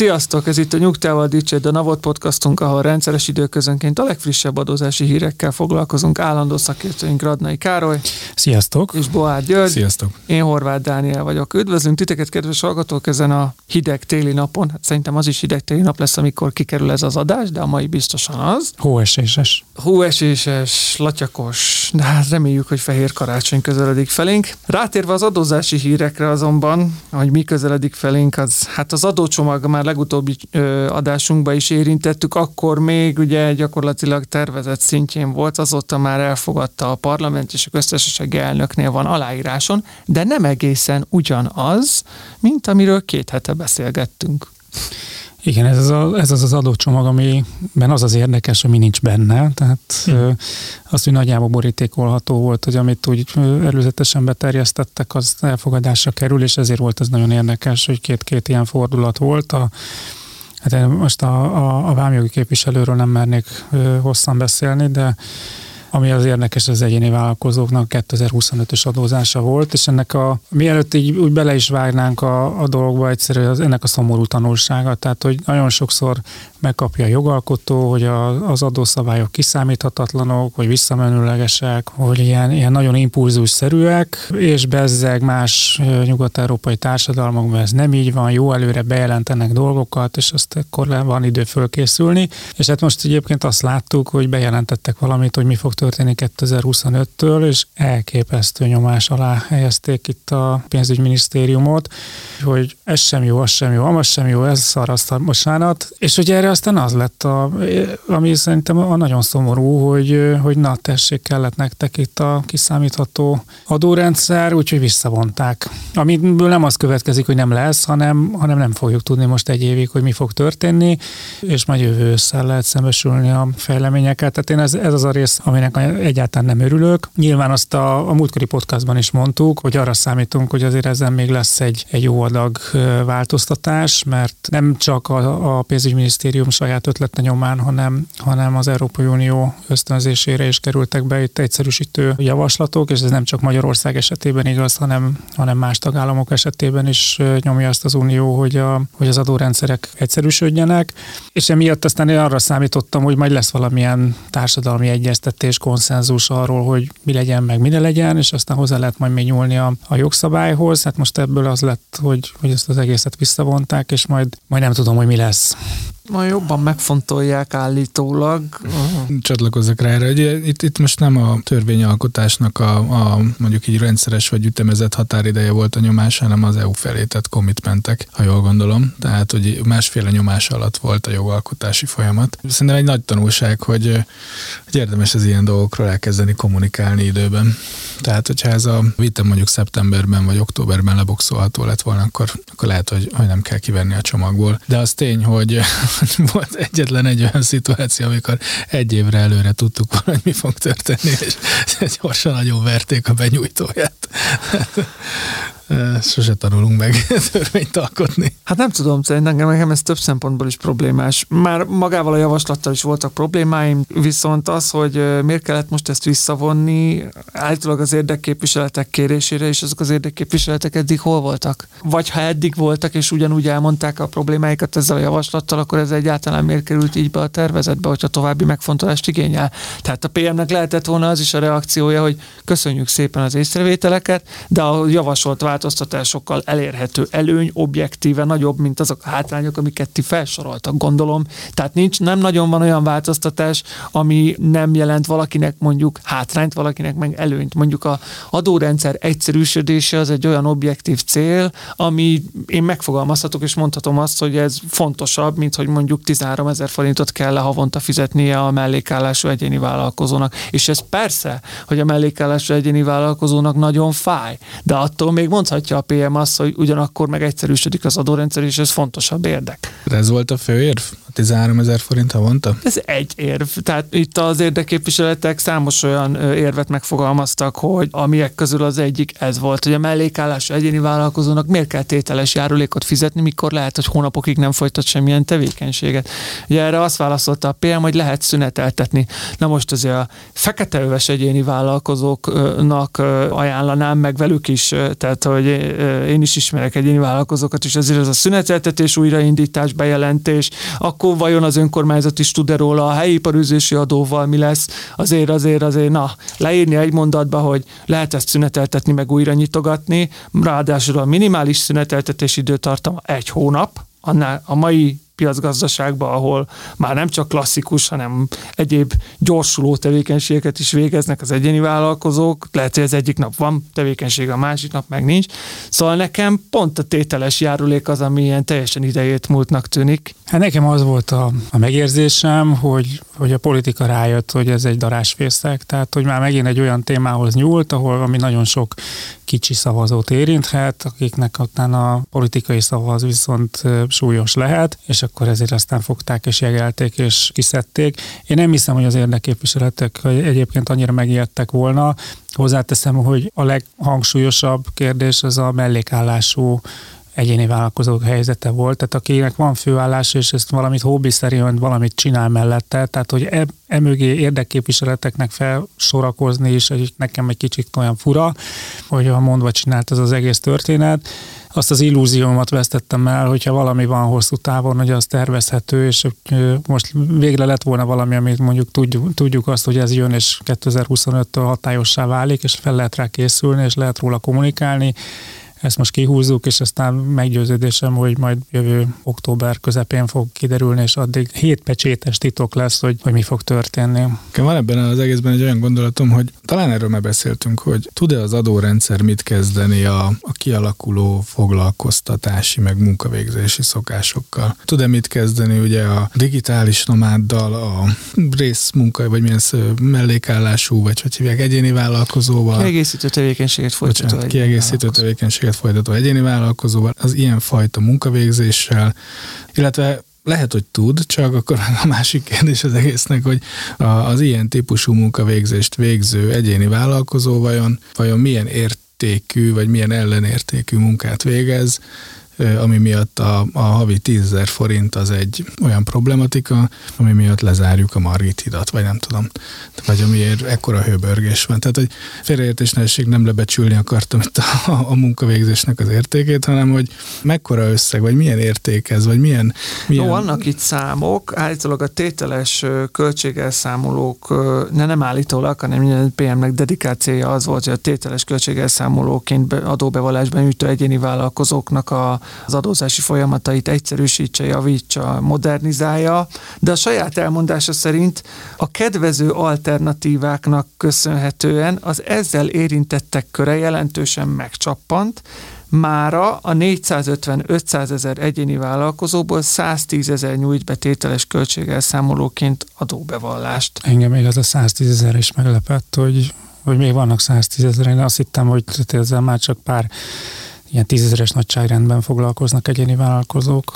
Sziasztok! Ez itt a Nyugtával Dicsérd a Navot podcastunk, ahol rendszeres időközönként a legfrissebb adózási hírekkel foglalkozunk. Állandó szakértőink Radnai Károly Sziasztok! és Boár György. Sziasztok! Én Horváth Dániel vagyok. Üdvözlünk titeket, kedves hallgatók, ezen a hideg téli napon. Hát szerintem az is hideg téli nap lesz, amikor kikerül ez az adás, de a mai biztosan az. Hóeséses. Hóeséses, latyakos, de hát reméljük, hogy fehér karácsony közeledik felénk. Rátérve az adózási hírekre azonban, hogy mi közeledik felénk, az hát az adócsomag már legutóbbi adásunkban is érintettük, akkor még ugye gyakorlatilag tervezett szintjén volt, azóta már elfogadta a parlament, és a köztársasági elnöknél van aláíráson, de nem egészen ugyanaz, mint amiről két hete beszélgettünk. Igen, ez az, a, ez az az adócsomag, amiben az az érdekes, ami nincs benne. Tehát hm. ö, azt, hogy nagyjából borítékolható volt, hogy amit úgy előzetesen beterjesztettek, az elfogadásra kerül, és ezért volt ez nagyon érdekes, hogy két-két ilyen fordulat volt. A, hát én most a, a, a vámjogi képviselőről nem mernék ö, hosszan beszélni, de ami az érdekes az egyéni vállalkozóknak 2025-ös adózása volt, és ennek a, mielőtt így úgy bele is vágnánk a, a dologba, egyszerű az, ennek a szomorú tanulsága, tehát hogy nagyon sokszor megkapja a jogalkotó, hogy a, az adószabályok kiszámíthatatlanok, hogy visszamenőlegesek, hogy ilyen, ilyen nagyon impulzusszerűek, és bezzeg más nyugat-európai társadalmakban ez nem így van, jó előre bejelentenek dolgokat, és azt akkor van idő fölkészülni. És hát most egyébként azt láttuk, hogy bejelentettek valamit, hogy mi fog történni 2025-től, és elképesztő nyomás alá helyezték itt a pénzügyminisztériumot, hogy ez sem jó, az sem jó, amaz sem jó, ez szar, az szar, bocsánat. És hogy erre aztán az lett, a, ami szerintem a nagyon szomorú, hogy, hogy na tessék, kellett nektek itt a kiszámítható adórendszer, úgyhogy visszavonták. Amiből nem az következik, hogy nem lesz, hanem, hanem nem fogjuk tudni most egy évig, hogy mi fog történni, és majd jövő ősszel lehet szembesülni a fejleményeket. Tehát én ez, ez az a rész, aminek egyáltalán nem örülök. Nyilván azt a, a múltkori podcastban is mondtuk, hogy arra számítunk, hogy azért ezen még lesz egy, egy jó adag változtatás, mert nem csak a, a pénzügyminisztérium saját ötlete nyomán, hanem, hanem az Európai Unió ösztönzésére is kerültek be itt egyszerűsítő javaslatok, és ez nem csak Magyarország esetében igaz, hanem, hanem más tagállamok esetében is nyomja azt az Unió, hogy, a, hogy az adórendszerek egyszerűsödjenek, és emiatt aztán én arra számítottam, hogy majd lesz valamilyen társadalmi egyeztetés, konszenzus arról, hogy mi legyen, meg mi ne legyen, és aztán hozzá lehet majd még nyúlni a, a jogszabályhoz. Hát most ebből az lett, hogy, hogy ezt az egészet visszavonták, és majd, majd nem tudom, hogy mi lesz ma jobban megfontolják állítólag. Csatlakozzak rá erre, hogy itt, itt most nem a törvényalkotásnak a, a mondjuk így rendszeres vagy ütemezett határideje volt a nyomás, hanem az EU felé tett commitmentek, ha jól gondolom. Tehát, hogy másféle nyomás alatt volt a jogalkotási folyamat. Szerintem egy nagy tanulság, hogy, hogy érdemes az ilyen dolgokról elkezdeni kommunikálni időben. Tehát, hogyha ez a vita mondjuk szeptemberben vagy októberben leboxolható lett volna, akkor, akkor lehet, hogy, hogy nem kell kivenni a csomagból. De az tény, hogy volt egyetlen egy olyan szituáció, amikor egy évre előre tudtuk volna, hogy mi fog történni, és gyorsan nagyon verték a benyújtóját. Sose tanulunk meg törvényt alkotni. Hát nem tudom, szerintem nekem ez több szempontból is problémás. Már magával a javaslattal is voltak problémáim, viszont az, hogy miért kellett most ezt visszavonni, állítólag az érdekképviseletek kérésére, és azok az érdekképviseletek eddig hol voltak? Vagy ha eddig voltak, és ugyanúgy elmondták a problémáikat ezzel a javaslattal, akkor ez egyáltalán miért került így be a tervezetbe, hogyha további megfontolást igényel. Tehát a PM-nek lehetett volna az is a reakciója, hogy köszönjük szépen az észrevételeket, de a javasolt változtatásokkal elérhető előny objektíve nagyobb, mint azok a hátrányok, amiket ti felsoroltak, gondolom. Tehát nincs, nem nagyon van olyan változtatás, ami nem jelent valakinek mondjuk hátrányt, valakinek meg előnyt. Mondjuk a adórendszer egyszerűsödése az egy olyan objektív cél, ami én megfogalmazhatok és mondhatom azt, hogy ez fontosabb, mint hogy mondjuk 13 ezer forintot kell havonta fizetnie a mellékállású egyéni vállalkozónak. És ez persze, hogy a mellékállású egyéni vállalkozónak nagyon fáj, de attól még mondhatja a PM azt, hogy ugyanakkor meg egyszerűsödik az adórendszer, és ez fontosabb érdek. De ez volt a fő érv 13 ezer forint havonta? Ez egy érv. Tehát itt az érdekképviseletek számos olyan érvet megfogalmaztak, hogy amiek közül az egyik ez volt, hogy a mellékállás egyéni vállalkozónak miért kell tételes járulékot fizetni, mikor lehet, hogy hónapokig nem folytat semmilyen tevékenységet. Ugye erre azt válaszolta a PM, hogy lehet szüneteltetni. Na most azért a feketeöves egyéni vállalkozóknak ajánlanám, meg velük is, tehát hogy én is ismerek egyéni vállalkozókat, és ezért ez a szüneteltetés, újraindítás, bejelentés, akkor vajon az önkormányzat is tud-e róla, a helyi iparűzési adóval mi lesz, azért, azért, azért, na, leírni egy mondatba, hogy lehet ezt szüneteltetni, meg újra nyitogatni, ráadásul a minimális szüneteltetési időtartama egy hónap, annál a mai piacgazdaságba, ahol már nem csak klasszikus, hanem egyéb gyorsuló tevékenységeket is végeznek az egyéni vállalkozók. Lehet, hogy az egyik nap van tevékenység, a másik nap meg nincs. Szóval nekem pont a tételes járulék az, ami ilyen teljesen idejét múltnak tűnik. Hát nekem az volt a, a megérzésem, hogy, hogy a politika rájött, hogy ez egy darásfészek, tehát hogy már megint egy olyan témához nyúlt, ahol ami nagyon sok kicsi szavazót érinthet, akiknek utána a politikai szavaz viszont súlyos lehet, és akkor ezért aztán fogták és jegelték és kiszedték. Én nem hiszem, hogy az érdekképviseletek egyébként annyira megijedtek volna. Hozzáteszem, hogy a leghangsúlyosabb kérdés az a mellékállású egyéni vállalkozók helyzete volt, tehát akinek van főállás, és ezt valamit hobbiszerűen valamit csinál mellette, tehát hogy e, emögé érdekképviseleteknek felsorakozni is, hogy nekem egy kicsit olyan fura, hogy a mondva csinált ez az egész történet. Azt az illúziómat vesztettem el, hogyha valami van hosszú távon, hogy az tervezhető, és most végre lett volna valami, amit mondjuk tudjuk, tudjuk azt, hogy ez jön, és 2025-től hatályossá válik, és fel lehet rá készülni, és lehet róla kommunikálni, ezt most kihúzzuk, és aztán meggyőződésem, hogy majd jövő október közepén fog kiderülni, és addig hét pecsétes titok lesz, hogy, hogy mi fog történni. Van ebben az egészben egy olyan gondolatom, hogy talán erről már beszéltünk, hogy tud-e az adórendszer mit kezdeni a, a kialakuló foglalkoztatási meg munkavégzési szokásokkal? Tud-e mit kezdeni ugye a digitális nomáddal, a részmunka, vagy milyen mellékállású, vagy hogy hívják, egyéni vállalkozóval? Kiegészítő tevékenységet folytató. Kiegészítő tevékenységet tevékenységet folytató egyéni vállalkozóval, az ilyen fajta munkavégzéssel, illetve lehet, hogy tud, csak akkor a másik kérdés az egésznek, hogy az ilyen típusú munkavégzést végző egyéni vállalkozó vajon, vajon milyen értékű, vagy milyen ellenértékű munkát végez, ami miatt a, a havi 10 forint az egy olyan problematika, ami miatt lezárjuk a Margit hidat, vagy nem tudom, vagy amiért ekkora hőbörgés van. Tehát, hogy félreértés nem lebecsülni akartam itt a, a munkavégzésnek az értékét, hanem hogy mekkora összeg, vagy milyen érték ez, vagy milyen... milyen... Jó, vannak itt számok, állítólag a tételes költségelszámolók, ne nem állítólag, hanem a PM-nek dedikált célja az volt, hogy a tételes költségelszámolóként adóbevallásban ütő egyéni vállalkozóknak a az adózási folyamatait egyszerűsítse, javítsa, modernizálja, de a saját elmondása szerint a kedvező alternatíváknak köszönhetően az ezzel érintettek köre jelentősen megcsappant, Mára a 450-500 ezer egyéni vállalkozóból 110 ezer nyújt betételes költségelszámolóként adóbevallást. Engem még az a 110 ezer is meglepett, hogy, hogy még vannak 110 ezer. Én azt hittem, hogy ezzel már csak pár ilyen tízezeres nagyságrendben foglalkoznak egyéni vállalkozók.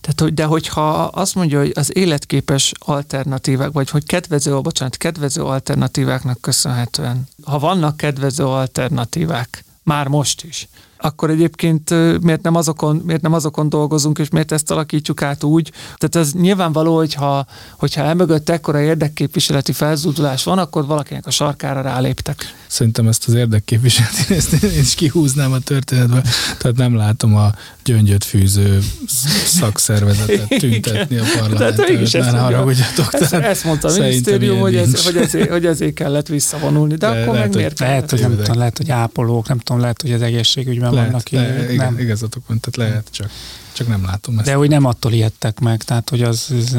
Tehát, hogy, de hogyha azt mondja, hogy az életképes alternatívák, vagy hogy kedvező, bocsánat, kedvező alternatíváknak köszönhetően, ha vannak kedvező alternatívák, már most is, akkor egyébként miért nem, azokon, miért nem azokon dolgozunk, és miért ezt alakítjuk át úgy. Tehát ez nyilvánvaló, hogyha, hogyha elmögött ekkora érdekképviseleti felzúdulás van, akkor valakinek a sarkára ráléptek. Szerintem ezt az érdekképviseleti ezt én is kihúznám a történetbe. Tehát nem látom a gyöngyöt fűző szakszervezetet tüntetni a parlamenten. Ne haragudjatok. Ezt, ezt mondta a minisztérium, hogy, ez, hogy, ezért, hogy ezért kellett visszavonulni. De, de akkor lehet, meg miért lehet, hogy, nem tudom, lehet, hogy ápolók, nem tudom, lehet, hogy az egészségügyben lehet, vannak. Le, nem. Igazatok van, tehát lehet csak csak nem látom ezt. De hogy nem attól ijedtek meg, tehát hogy az, ez,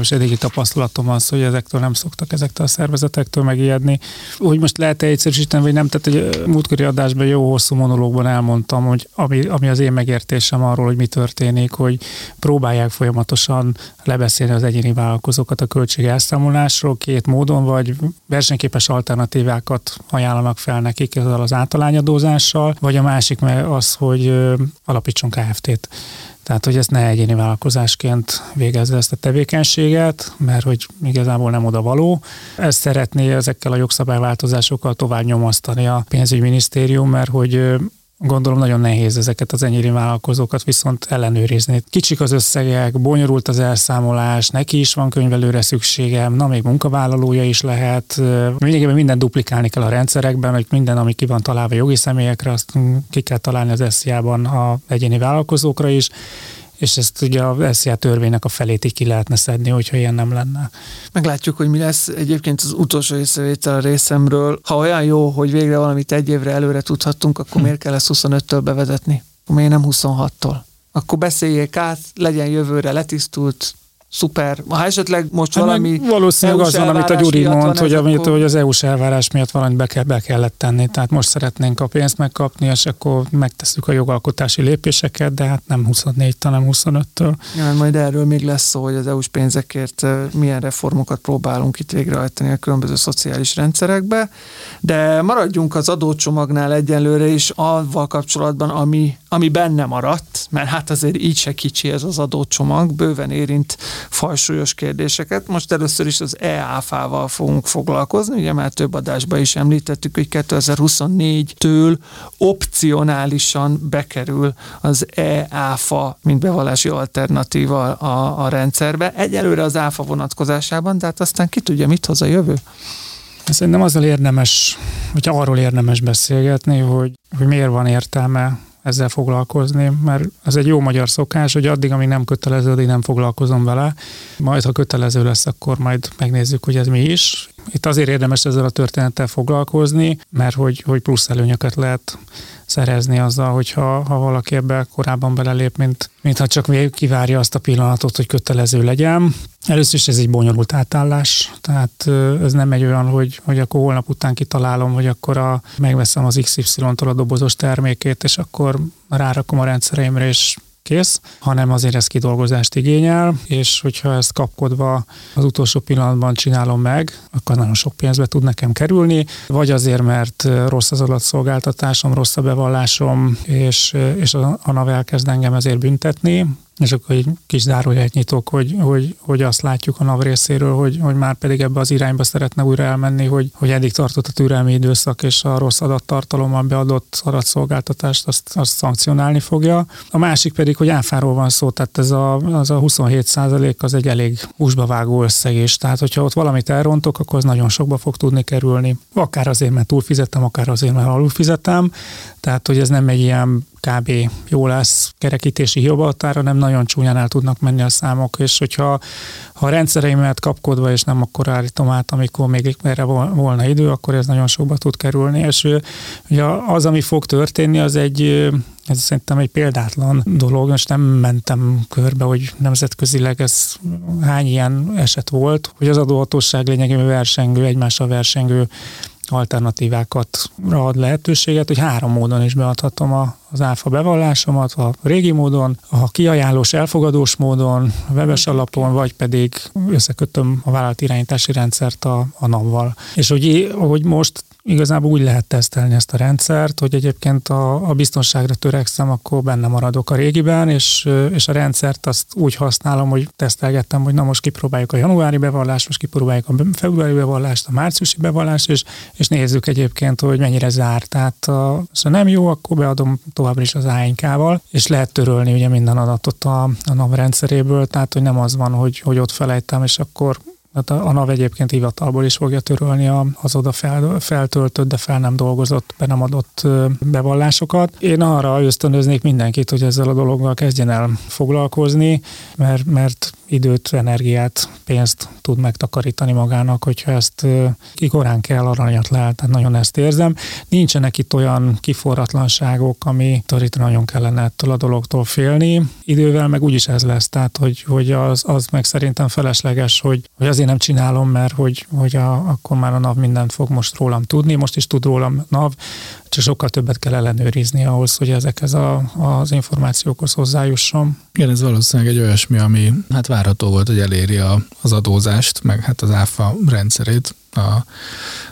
is eddigi tapasztalatom az, hogy ezektől nem szoktak ezektől a szervezetektől megijedni. Hogy most lehet-e egyszerűsíteni, vagy nem, tehát egy múltkori adásban jó hosszú monológban elmondtam, hogy ami, ami az én megértésem arról, hogy mi történik, hogy próbálják folyamatosan lebeszélni az egyéni vállalkozókat a költség elszámolásról két módon, vagy versenyképes alternatívákat ajánlanak fel nekik ezzel az általányadózással, vagy a másik az, hogy alapítson KFT-t. Tehát, hogy ezt ne egyéni vállalkozásként végezze ezt a tevékenységet, mert hogy igazából nem oda való. Ezt szeretné ezekkel a jogszabályváltozásokkal tovább nyomasztani a pénzügyminisztérium, mert hogy Gondolom nagyon nehéz ezeket az enyéri vállalkozókat viszont ellenőrizni. Kicsik az összegek, bonyolult az elszámolás, neki is van könyvelőre szükségem, na még munkavállalója is lehet. Mindenképpen minden duplikálni kell a rendszerekben, hogy minden, ami ki van találva jogi személyekre, azt ki kell találni az SZIA-ban a egyéni vállalkozókra is és ezt ugye a SZIA törvénynek a felét így ki lehetne szedni, hogyha ilyen nem lenne. Meglátjuk, hogy mi lesz egyébként az utolsó észrevétel a részemről. Ha olyan jó, hogy végre valamit egy évre előre tudhattunk, akkor hm. miért kell ezt 25-től bevezetni? Miért nem 26-tól? Akkor beszéljék át, legyen jövőre letisztult, szuper. Ha esetleg most hát valami Valószínűleg az van, amit a Gyuri mond, hogy, amit, akkor... hogy az EU-s elvárás miatt valamit be, kell, be kellett tenni. Tehát most szeretnénk a pénzt megkapni, és akkor megtesszük a jogalkotási lépéseket, de hát nem 24 hanem 25-től. Ja, majd erről még lesz szó, hogy az EU-s pénzekért milyen reformokat próbálunk itt végrehajtani a különböző szociális rendszerekbe, de maradjunk az adócsomagnál egyenlőre is avval kapcsolatban, ami, ami benne maradt, mert hát azért így se kicsi ez az adócsomag, bőven érint fajsúlyos kérdéseket. Most először is az EÁFA-val fogunk foglalkozni, ugye már több adásban is említettük, hogy 2024-től opcionálisan bekerül az EÁFA, mint bevallási alternatíva a, a rendszerbe. Egyelőre az ÁFA vonatkozásában, de hát aztán ki tudja, mit hoz a jövő. Szerintem azzal érdemes, vagy arról érdemes beszélgetni, hogy, hogy miért van értelme ezzel foglalkozni, mert ez egy jó magyar szokás, hogy addig, amíg nem kötelező, addig nem foglalkozom vele. Majd, ha kötelező lesz, akkor majd megnézzük, hogy ez mi is. Itt azért érdemes ezzel a történettel foglalkozni, mert hogy, hogy plusz előnyöket lehet szerezni azzal, hogyha ha valaki ebbe korábban belelép, mint, mint ha csak kivárja azt a pillanatot, hogy kötelező legyen. Először is ez egy bonyolult átállás, tehát ez nem egy olyan, hogy, hogy akkor holnap után kitalálom, hogy akkor a, megveszem az XY-tól a dobozos termékét, és akkor rárakom a rendszereimre, és kész, hanem azért ez kidolgozást igényel, és hogyha ezt kapkodva az utolsó pillanatban csinálom meg, akkor nagyon sok pénzbe tud nekem kerülni, vagy azért, mert rossz az adatszolgáltatásom, rossz a bevallásom, és, és a, a NAV elkezd engem ezért büntetni, és akkor egy kis zárójelet nyitok, hogy, hogy, hogy azt látjuk a NAV részéről, hogy, hogy már pedig ebbe az irányba szeretne újra elmenni, hogy, hogy eddig tartott a türelmi időszak, és a rossz adattartalommal beadott adatszolgáltatást azt, azt szankcionálni fogja. A másik pedig, hogy áfáról van szó, tehát ez a, az a 27 százalék az egy elég húsba vágó összeg is. Tehát, hogyha ott valamit elrontok, akkor az nagyon sokba fog tudni kerülni. Akár azért, mert túlfizettem, akár azért, mert alulfizettem. Tehát, hogy ez nem egy ilyen kb. jó lesz kerekítési hibahatára, nem nagyon csúnyán el tudnak menni a számok, és hogyha ha a rendszereimet kapkodva, és nem akkor állítom át, amikor még erre volna idő, akkor ez nagyon sokba tud kerülni, és ugye az, ami fog történni, az egy ez szerintem egy példátlan dolog, most nem mentem körbe, hogy nemzetközileg ez hány ilyen eset volt, hogy az adóhatóság lényegében versengő, egymással versengő alternatívákat ad lehetőséget, hogy három módon is beadhatom a, az áfa bevallásomat, a régi módon, a kiajánlós elfogadós módon, webes alapon, vagy pedig összekötöm a vállalat irányítási rendszert a, a NAV-val. És hogy, hogy most igazából úgy lehet tesztelni ezt a rendszert, hogy egyébként a, a biztonságra törekszem, akkor benne maradok a régiben, és, és a rendszert azt úgy használom, hogy tesztelgettem, hogy na most kipróbáljuk a januári bevallást, most kipróbáljuk a februári bevallást, a márciusi bevallást, és, és nézzük egyébként, hogy mennyire zár. Tehát a, ha nem jó, akkor beadom továbbra is az ANK-val, és lehet törölni ugye minden adatot a, a NAV rendszeréből, tehát hogy nem az van, hogy, hogy ott felejtem, és akkor Hát a, a NAV egyébként hivatalból is fogja törölni az oda fel, feltöltött, de fel nem dolgozott, be nem adott bevallásokat. Én arra ösztönöznék mindenkit, hogy ezzel a dologgal kezdjen el foglalkozni, mert, mert időt, energiát, pénzt tud megtakarítani magának, hogyha ezt kikorán kell, aranyat lehet, tehát nagyon ezt érzem. Nincsenek itt olyan kiforratlanságok, ami itt nagyon kellene ettől a dologtól félni. Idővel meg úgyis ez lesz, tehát hogy, hogy az, az meg szerintem felesleges, hogy, hogy azért nem csinálom, mert hogy, hogy a, akkor már a NAV mindent fog most rólam tudni, most is tud rólam NAV, csak sokkal többet kell ellenőrizni ahhoz, hogy ezekhez a, az információkhoz hozzájusson. Igen, ez valószínűleg egy olyasmi, ami hát várható volt, hogy eléri a, az adózást, meg hát az áfa rendszerét a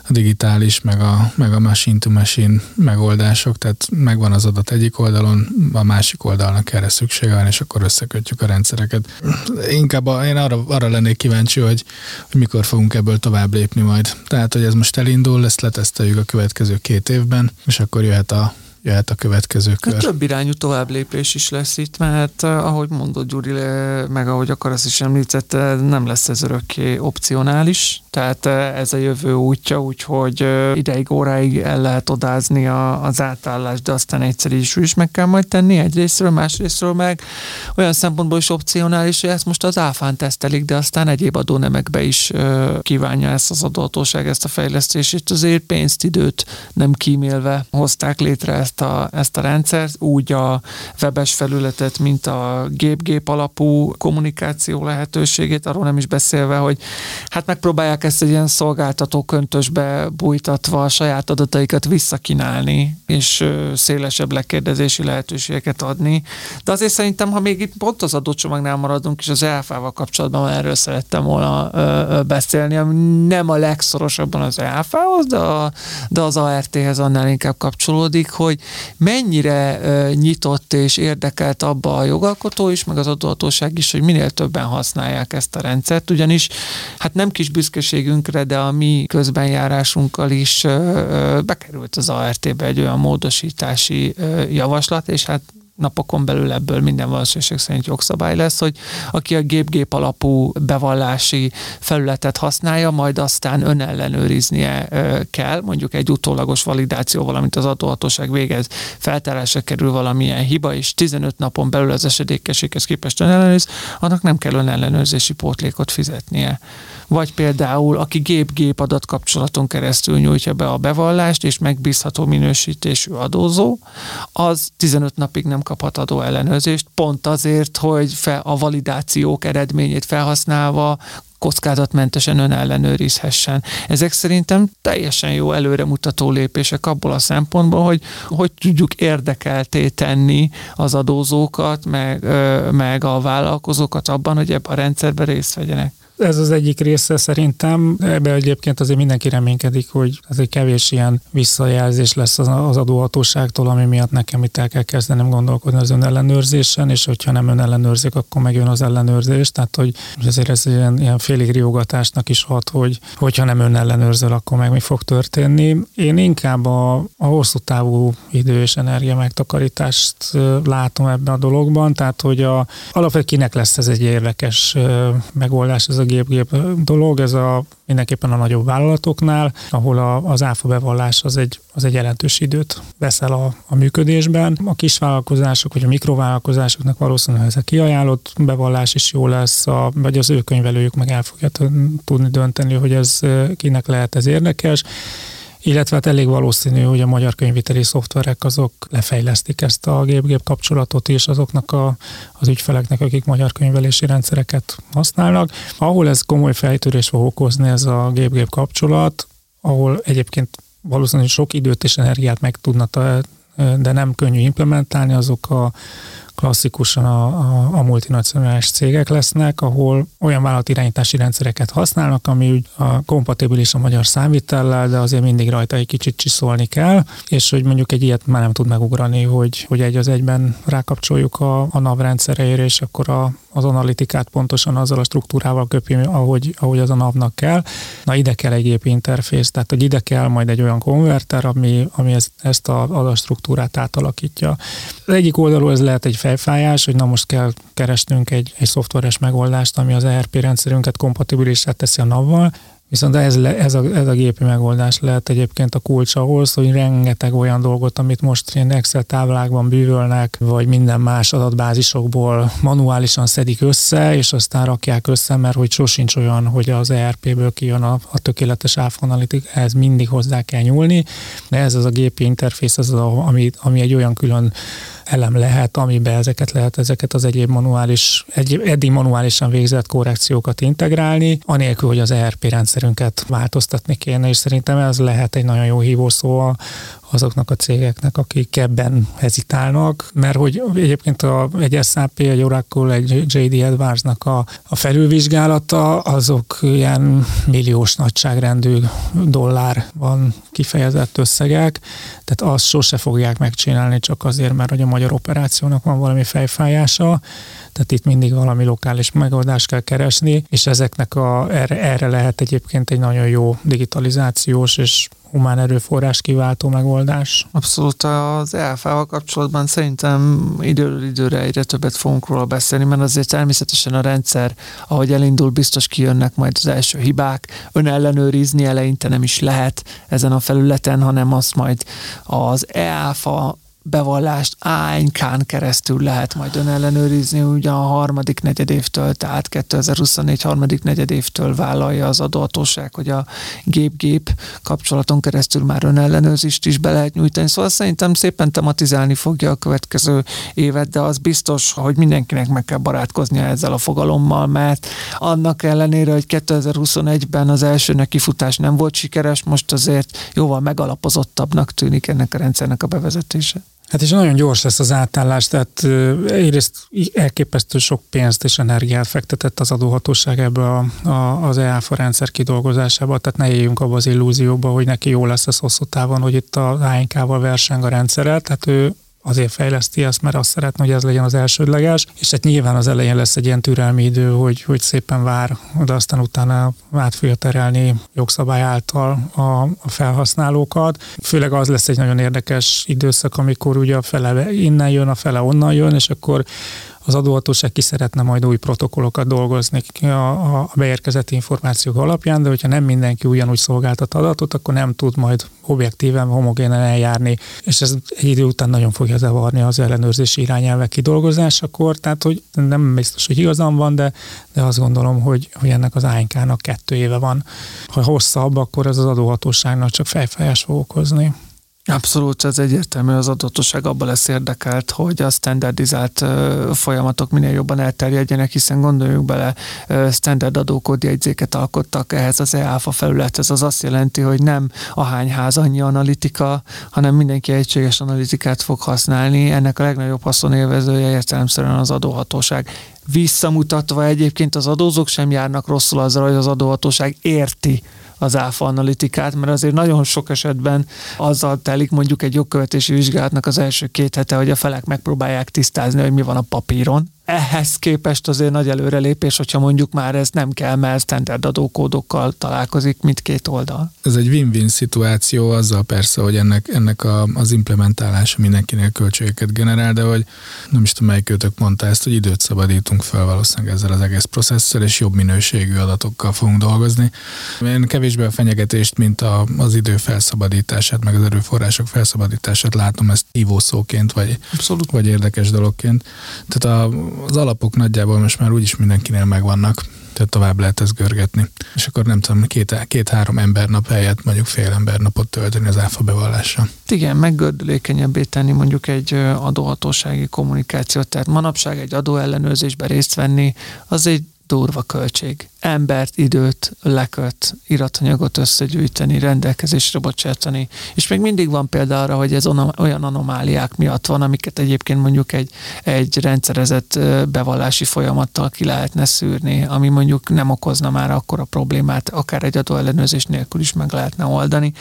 digitális, meg a, meg a machine-to-machine megoldások, tehát megvan az adat egyik oldalon, a másik oldalnak erre szüksége van, és akkor összekötjük a rendszereket. Inkább a, én arra, arra lennék kíváncsi, hogy, hogy mikor fogunk ebből tovább lépni majd. Tehát, hogy ez most elindul, ezt leteszteljük a következő két évben, és akkor jöhet a jöhet a következő kör. Több irányú tovább lépés is lesz itt, mert eh, ahogy mondott Gyuri, meg ahogy akar ezt is említette, nem lesz ez örökké opcionális, tehát eh, ez a jövő útja, úgyhogy eh, ideig, óráig el lehet odázni a, az átállást, de aztán egyszer is, is meg kell majd tenni egyrésztről, másrésztről meg. Olyan szempontból is opcionális, hogy ezt most az áfán tesztelik, de aztán egyéb adónemekbe is kívánja ezt az adóhatóság, ezt a fejlesztést, azért pénzt, időt nem kímélve hozták létre ezt ezt a, ezt a rendszert, úgy a webes felületet, mint a gép-gép alapú kommunikáció lehetőségét, arról nem is beszélve, hogy hát megpróbálják ezt egy ilyen szolgáltató köntösbe bújtatva a saját adataikat visszakinálni, és szélesebb lekérdezési lehetőségeket adni. De azért szerintem, ha még itt pont az adócsomagnál maradunk, és az ELFA-val kapcsolatban erről szerettem volna beszélni, ami nem a legszorosabban az ELFA-hoz, de, a, de az ART-hez annál inkább kapcsolódik, hogy mennyire nyitott és érdekelt abba a jogalkotó is, meg az adóhatóság is, hogy minél többen használják ezt a rendszert, ugyanis hát nem kis büszkeségünkre, de a mi közbenjárásunkkal is bekerült az ART-be egy olyan módosítási javaslat, és hát napokon belül ebből minden valószínűség szerint jogszabály lesz, hogy aki a gép-gép alapú bevallási felületet használja, majd aztán önellenőriznie kell, mondjuk egy utólagos validáció, valamint az adóhatóság végez, feltárásra kerül valamilyen hiba, és 15 napon belül az esedékességhez képest önellenőriz, annak nem kell önellenőrzési pótlékot fizetnie vagy például aki gép-gép adatkapcsolaton keresztül nyújtja be a bevallást, és megbízható minősítésű adózó, az 15 napig nem kaphat adó ellenőrzést, pont azért, hogy a validációk eredményét felhasználva kockázatmentesen önellenőrizhessen. Ezek szerintem teljesen jó előremutató lépések abból a szempontból, hogy hogy tudjuk érdekelté tenni az adózókat, meg, meg a vállalkozókat abban, hogy ebben a rendszerben részt vegyenek ez az egyik része szerintem. Ebbe egyébként azért mindenki reménykedik, hogy azért kevés ilyen visszajelzés lesz az adóhatóságtól, ami miatt nekem itt el kell kezdenem gondolkodni az önellenőrzésen, és hogyha nem önellenőrzik, akkor megjön az ellenőrzés. Tehát, hogy azért ez ilyen, ilyen félig riogatásnak is hat, hogy hogyha nem önellenőrzöl, akkor meg mi fog történni. Én inkább a, a hosszú távú idő és energia megtakarítást látom ebben a dologban, tehát, hogy a, alapvetően kinek lesz ez egy érdekes megoldás, ez a gép-gép dolog, ez a mindenképpen a nagyobb vállalatoknál, ahol a, az áfa bevallás az egy, az egy jelentős időt veszel a, a működésben. A kisvállalkozások vagy a mikrovállalkozásoknak valószínűleg ez a kiajánlott bevallás is jó lesz, a, vagy az ő könyvelőjük meg el fogja tudni dönteni, hogy ez kinek lehet ez érdekes illetve hát elég valószínű, hogy a magyar könyviteli szoftverek azok lefejlesztik ezt a gép-gép kapcsolatot is azoknak a, az ügyfeleknek, akik magyar könyvelési rendszereket használnak. Ahol ez komoly fejtörés fog okozni ez a gép-gép kapcsolat, ahol egyébként valószínűleg sok időt és energiát meg tudna, de nem könnyű implementálni, azok a klasszikusan a, a, a multinacionális cégek lesznek, ahol olyan vállalatirányítási rendszereket használnak, ami úgy a kompatibilis a magyar számvitellel, de azért mindig rajta egy kicsit csiszolni kell, és hogy mondjuk egy ilyet már nem tud megugrani, hogy, hogy egy az egyben rákapcsoljuk a, a NAV rendszereire, és akkor a, az analitikát pontosan azzal a struktúrával köpi, ahogy, ahogy az a NAV-nak kell. Na ide kell egy gép interfész, tehát hogy ide kell majd egy olyan konverter, ami, ami ezt, ezt a adatstruktúrát átalakítja. Az egyik oldalról ez lehet egy fejfájás, hogy na most kell keresnünk egy, egy szoftveres megoldást, ami az ERP rendszerünket kompatibilisát teszi a NAV-val, Viszont ez, le, ez, a, ez a gépi megoldás lehet egyébként a kulcs ahhoz, hogy rengeteg olyan dolgot, amit most ilyen Excel táblákban bűvölnek, vagy minden más adatbázisokból manuálisan szedik össze, és aztán rakják össze, mert hogy sosincs olyan, hogy az ERP-ből kijön a, a tökéletes áfonalitik, ehhez mindig hozzá kell nyúlni, de ez az a gépi interfész, az a, ami, ami egy olyan külön elem lehet, amiben ezeket lehet, ezeket az egyéb manuális, egy, eddig manuálisan végzett korrekciókat integrálni, anélkül, hogy az ERP rendszerünket változtatni kéne, és szerintem ez lehet egy nagyon jó hívószó a, azoknak a cégeknek, akik ebben hezitálnak, mert hogy egyébként a, egy SAP, egy Oracle, egy JD Edwards-nak a, a felülvizsgálata, azok ilyen milliós nagyságrendű dollár van kifejezett összegek, tehát azt sose fogják megcsinálni csak azért, mert hogy a magyar operációnak van valami fejfájása, tehát itt mindig valami lokális megoldást kell keresni, és ezeknek a, erre, erre lehet egyébként egy nagyon jó digitalizációs és humán erőforrás kiváltó megoldás. Abszolút az ELFA-val kapcsolatban szerintem időről időre egyre többet fogunk róla beszélni, mert azért természetesen a rendszer, ahogy elindul, biztos kijönnek majd az első hibák. Önellenőrizni eleinte nem is lehet ezen a felületen, hanem azt majd az EAFA bevallást ánykán keresztül lehet majd önellenőrizni, ugye a harmadik negyedévtől, tehát 2024 harmadik negyedévtől vállalja az adóhatóság, hogy a gép-gép kapcsolaton keresztül már önellenőrzést is be lehet nyújtani. Szóval szerintem szépen tematizálni fogja a következő évet, de az biztos, hogy mindenkinek meg kell barátkoznia ezzel a fogalommal, mert annak ellenére, hogy 2021-ben az első nekifutás nem volt sikeres, most azért jóval megalapozottabbnak tűnik ennek a rendszernek a bevezetése. Hát és nagyon gyors lesz az átállás, tehát egyrészt elképesztő sok pénzt és energiát fektetett az adóhatóság ebbe a, a, az EAFA rendszer kidolgozásába, tehát ne éljünk abba az illúzióba, hogy neki jó lesz ez hosszú távon, hogy itt az ANK-val verseng a rendszere, tehát ő azért fejleszti ezt, mert azt szeretne, hogy ez legyen az elsődleges, és hát nyilván az elején lesz egy ilyen türelmi idő, hogy, hogy szépen vár, de aztán utána át fogja terelni jogszabály által a, a felhasználókat. Főleg az lesz egy nagyon érdekes időszak, amikor ugye a fele innen jön, a fele onnan jön, és akkor az adóhatóság ki szeretne majd új protokollokat dolgozni a, a beérkezett információk alapján, de hogyha nem mindenki ugyanúgy szolgáltat adatot, akkor nem tud majd objektíven, homogénen eljárni, és ez egy idő után nagyon fogja zavarni az ellenőrzési irányelvek kidolgozásakor, tehát hogy nem biztos, hogy igazam van, de, de azt gondolom, hogy, hogy ennek az ánkának kettő éve van. Ha hosszabb, akkor ez az adóhatóságnak csak fejfájás fog okozni. Abszolút, ez egyértelmű, az adatosság abban lesz érdekelt, hogy a standardizált folyamatok minél jobban elterjedjenek, hiszen gondoljuk bele, standard adókódjegyzéket alkottak ehhez az EAFA felülethez, az azt jelenti, hogy nem a hány ház annyi analitika, hanem mindenki egységes analitikát fog használni. Ennek a legnagyobb haszonélvezője értelemszerűen az adóhatóság visszamutatva egyébként az adózók sem járnak rosszul azzal, hogy az adóhatóság érti az áfa analitikát, mert azért nagyon sok esetben azzal telik mondjuk egy jogkövetési vizsgálatnak az első két hete, hogy a felek megpróbálják tisztázni, hogy mi van a papíron, ehhez képest azért nagy előrelépés, hogyha mondjuk már ez nem kell, mert standard adókódokkal találkozik mindkét oldal. Ez egy win-win szituáció azzal persze, hogy ennek, ennek a, az implementálása mindenkinél költségeket generál, de hogy nem is tudom, melyik őtök mondta ezt, hogy időt szabadítunk fel valószínűleg ezzel az egész processzel, és jobb minőségű adatokkal fogunk dolgozni. Én kevésbé a fenyegetést, mint a, az idő felszabadítását, meg az erőforrások felszabadítását látom ezt hívószóként, vagy, Abszolút. vagy érdekes dologként. Tehát a, az alapok nagyjából most már úgyis mindenkinél megvannak, tehát tovább lehet ezt görgetni. És akkor nem tudom, két, két-három nap helyett mondjuk fél ember napot tölteni az áfa bevallásra. Igen, meggördülékenyebbé tenni mondjuk egy adóhatósági kommunikációt, tehát manapság egy adóellenőrzésben részt venni, az egy durva költség embert, időt leköt, iratanyagot összegyűjteni, rendelkezésre bocsátani. És még mindig van példa arra, hogy ez olyan anomáliák miatt van, amiket egyébként mondjuk egy, egy rendszerezett bevallási folyamattal ki lehetne szűrni, ami mondjuk nem okozna már akkor a problémát, akár egy adóellenőrzés nélkül is meg lehetne oldani.